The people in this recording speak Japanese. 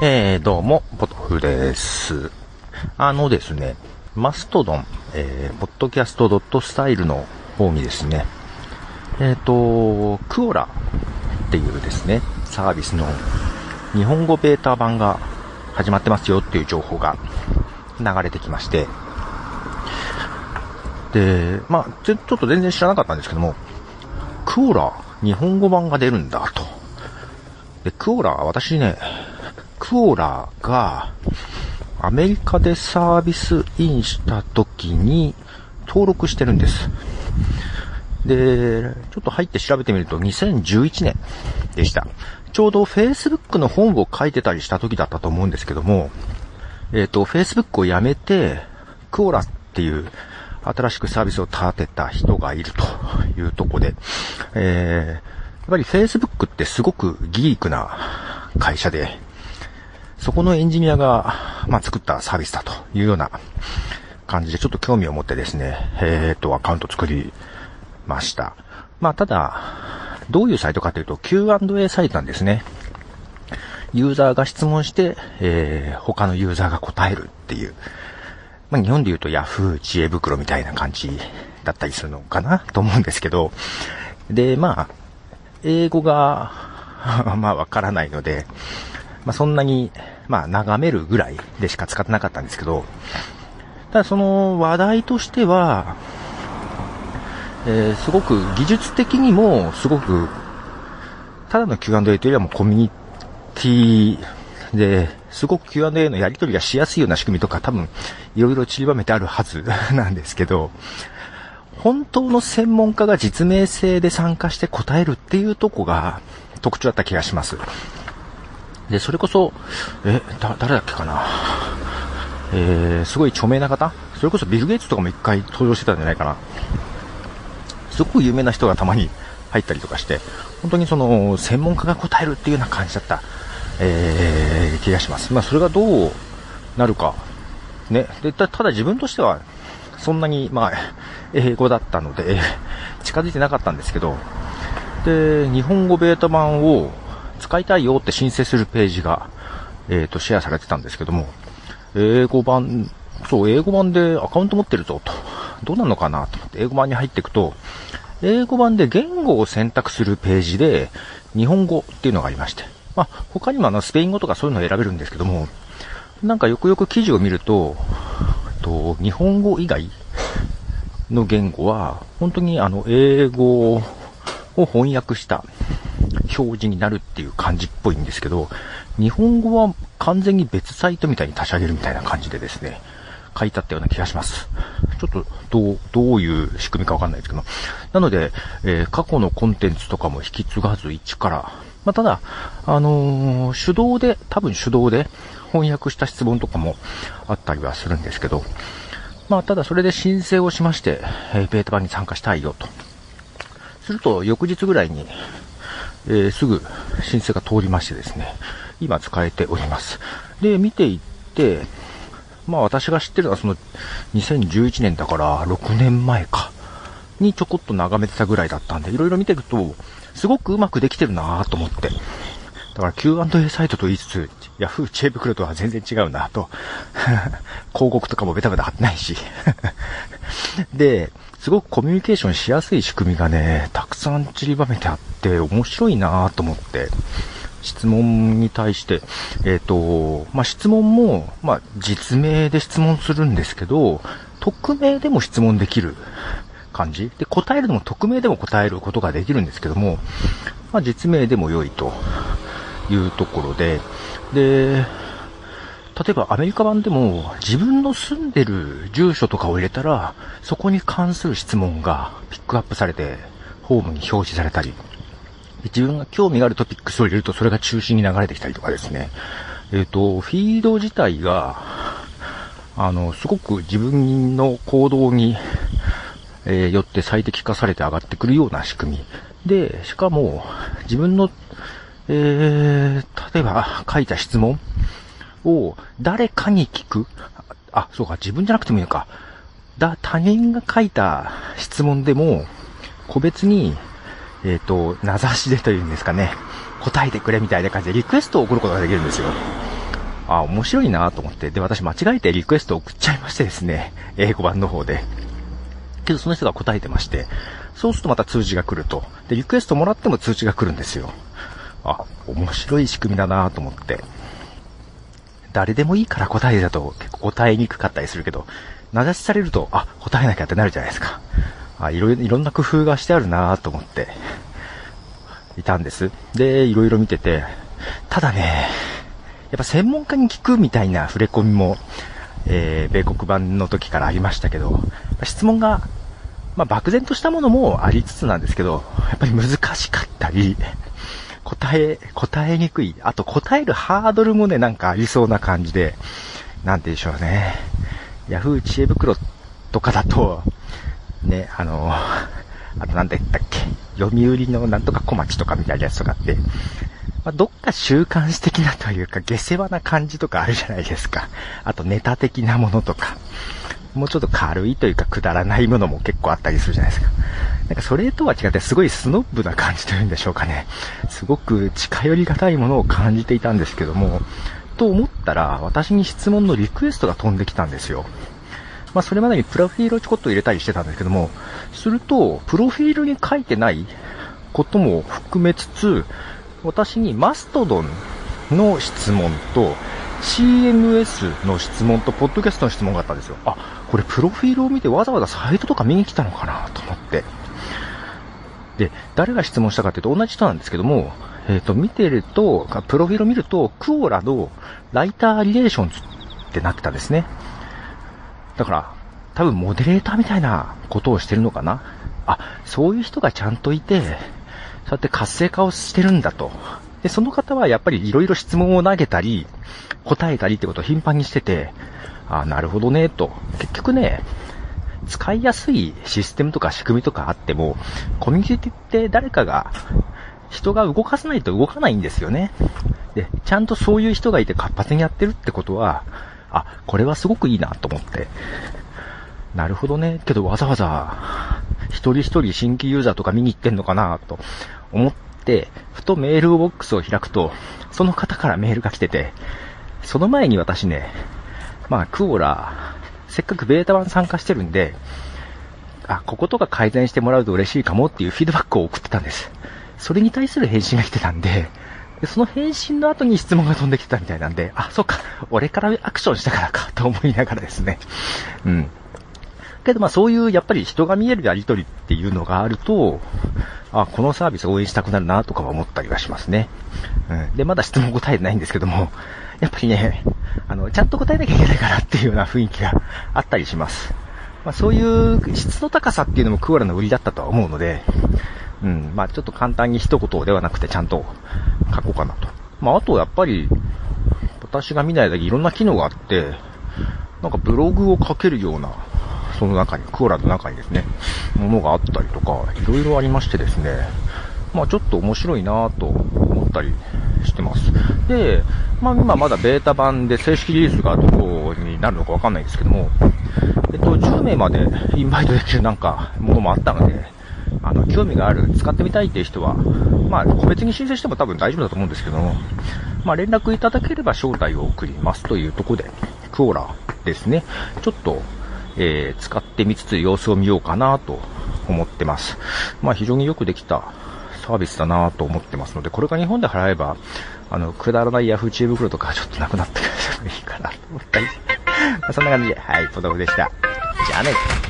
えー、どうも、ポトフです。あのですね、マストドン、えー、podcast.style の方にですね、えっ、と、クオラっていうですね、サービスの日本語ベータ版が始まってますよっていう情報が流れてきまして、で、まあ、ちょっと全然知らなかったんですけども、クオラ、日本語版が出るんだと。で、クオラ、私ね、クオラが、アメリカでサービスインした時に登録してるんです。で、ちょっと入って調べてみると2011年でした。ちょうど Facebook の本を書いてたりした時だったと思うんですけども、えっ、と、Facebook を辞めて、クオラっていう新しくサービスを立てた人がいるというとこで、えー、やっぱり Facebook ってすごくギークな会社で、そこのエンジニアが、まあ、作ったサービスだというような感じでちょっと興味を持ってですね、えっ、と、アカウント作りました。まあ、ただ、どういうサイトかというと Q&A サイトなんですね。ユーザーが質問して、えー、他のユーザーが答えるっていう。まあ、日本で言うと Yahoo 知恵袋みたいな感じだったりするのかなと思うんですけど。で、まあ、英語が、まあ、わからないので、まあ、そんなに、まあ、眺めるぐらいでしか使ってなかったんですけど、ただその話題としては、えー、すごく技術的にも、すごく、ただの Q&A というよりはもうコミュニティで、すごく Q&A のやり取りがしやすいような仕組みとか多分、いろいろ散りばめてあるはずなんですけど、本当の専門家が実名性で参加して答えるっていうとこが特徴だった気がします。で、それこそ、え、だ、誰だっけかな。えー、すごい著名な方？それこそビル・ゲイツとかも一回登場してたんじゃないかな。すごく有名な人がたまに入ったりとかして、本当にその、専門家が答えるっていうような感じだった、えー、気がします。まあ、それがどうなるか。ね。で、たただ自分としては、そんなに、まあ、英語だったので、近づいてなかったんですけど、で、日本語ベータ版を使いたいよって申請するページが、えっ、ー、と、シェアされてたんですけども、英語版、そう、英語版でアカウント持ってるぞと。どうなのかなと思って英語版に入っていくと、英語版で言語を選択するページで、日本語っていうのがありまして。まあ、他にもあの、スペイン語とかそういうのを選べるんですけども、なんかよくよく記事を見ると、と日本語以外の言語は、本当にあの、英語を翻訳した表示になるっていう感じっぽいんですけど、日本語は完全に別サイトみたいに立ち上げるみたいな感じでですね、書いてあったような気がします。ちょっと、どう、どういう仕組みかわかんないですけど。なので、えー、過去のコンテンツとかも引き継がず一から、まあ、ただ、あのー、手動で、多分手動で翻訳した質問とかもあったりはするんですけど、まあ、ただそれで申請をしまして、えー、ベータ版に参加したいよと。すると、翌日ぐらいに、えー、すぐ申請が通りましてですね、今使えております。で、見ていって、まあ私が知ってるのはその2011年だから6年前か。にちょこっと眺めてたぐらいだったんで、いろいろ見ていくと、すごくうまくできてるなぁと思って。だから Q&A サイトと言いつつ、Yahoo 知恵袋とは全然違うなと。広告とかもベタベタ貼ってないし。で、すごくコミュニケーションしやすい仕組みがね、たくさん散りばめてあって、面白いなぁと思って。質問に対して、えっ、ー、と、まあ、質問も、まあ、実名で質問するんですけど、匿名でも質問できる感じで、答えるのも匿名でも答えることができるんですけども、まあ、実名でも良いというところで、で、例えばアメリカ版でも自分の住んでる住所とかを入れたら、そこに関する質問がピックアップされて、ホームに表示されたり、自分が興味があるトピックスを入れるとそれが中心に流れてきたりとかですね。えっ、ー、と、フィード自体が、あの、すごく自分の行動に、えー、よって最適化されて上がってくるような仕組み。で、しかも、自分の、えー、例えば書いた質問を誰かに聞く。あ、そうか、自分じゃなくてもいいのか。だ、他人が書いた質問でも、個別にえっ、ー、と、名指しでというんですかね、答えてくれみたいな感じでリクエストを送ることができるんですよ。あ、面白いなと思って、で、私間違えてリクエストを送っちゃいましてですね、英語版の方で。けどその人が答えてまして、そうするとまた通知が来ると。で、リクエストもらっても通知が来るんですよ。あ、面白い仕組みだなと思って。誰でもいいから答えだと結構答えにくかったりするけど、名指しされると、あ、答えなきゃってなるじゃないですか。あ、いろいろ、いろんな工夫がしてあるなと思って、いたんです。で、いろいろ見てて、ただね、やっぱ専門家に聞くみたいな触れ込みも、えー、米国版の時からありましたけど、質問が、まあ、漠然としたものもありつつなんですけど、やっぱり難しかったり、答え、答えにくい。あと答えるハードルもね、なんかありそうな感じで、なんて言うんでしょうね。ヤフー知恵袋とかだと、ね、あの、あとなんだったっけ、読売のなんとか小町とかみたいなやつとかって、まあ、どっか週刊誌的なというか、下世話な感じとかあるじゃないですか。あとネタ的なものとか。もうちょっと軽いというか、くだらないものも結構あったりするじゃないですか。なんかそれとは違って、すごいスノッブな感じというんでしょうかね。すごく近寄りがたいものを感じていたんですけども、と思ったら、私に質問のリクエストが飛んできたんですよ。まあ、それまでにプロフィールをちょこっと入れたりしてたんですけども、すると、プロフィールに書いてないことも含めつつ、私にマストドンの質問と、CMS の質問と、ポッドキャストの質問があったんですよ。あ、これプロフィールを見てわざわざサイトとか見に来たのかなと思って。で、誰が質問したかっていうと同じ人なんですけども、えっ、ー、と、見てると、プロフィールを見ると、クオラのライターリレーションズってなってたんですね。だから、多分モデレーターみたいなことをしてるのかなあ、そういう人がちゃんといて、そうやって活性化をしてるんだと。で、その方はやっぱり色々質問を投げたり、答えたりってことを頻繁にしてて、ああなるほどね、と。結局ね、使いやすいシステムとか仕組みとかあっても、コミュニティって誰かが、人が動かさないと動かないんですよね。で、ちゃんとそういう人がいて活発にやってるってことは、あ、これはすごくいいなと思って。なるほどね。けどわざわざ、一人一人新規ユーザーとか見に行ってんのかなと思っ、ふとメールボックスを開くと、その方からメールが来てて、その前に私ね、まあ、クオラ、せっかくベータ版参加してるんで、あ、こことか改善してもらうと嬉しいかもっていうフィードバックを送ってたんです。それに対する返信が来てたんで、でその返信の後に質問が飛んできてたみたいなんで、あ、そっか、俺からアクションしたからか、と思いながらですね。うん。けどまあそういうやっぱり人が見えるやりとりっていうのがあると、あ、このサービス応援したくなるなとかは思ったりはしますね。うん。で、まだ質問答えてないんですけども、やっぱりね、あの、ちゃんと答えなきゃいけないかなっていうような雰囲気があったりします。まあ、そういう質の高さっていうのもクオラの売りだったとは思うので、うん、まあちょっと簡単に一言ではなくてちゃんと書こうかなと。まああとやっぱり、私が見ないだけいろんな機能があって、なんかブログを書けるような、その中に、クオラーの中にですね、ものがあったりとか、いろいろありましてですね、まあちょっと面白いなと思ったりしてます。で、まあ今まだベータ版で正式リリースがどこになるのかわかんないんですけども、えっと、10名までインバイトできるなんかものもあったので、あの、興味がある、使ってみたいっていう人は、まあ個別に申請しても多分大丈夫だと思うんですけども、まあ連絡いただければ招待を送りますというとこで、クオラですね、ちょっと、えー、使ってみつつ様子を見ようかなと思ってます。まあ非常によくできたサービスだなと思ってますので、これが日本で払えば、あの、くだらないヤフー知恵袋とかちょっとなくなってくれてもいいかなと思ったり。そんな感じで、はい、ポトフでした。じゃあね。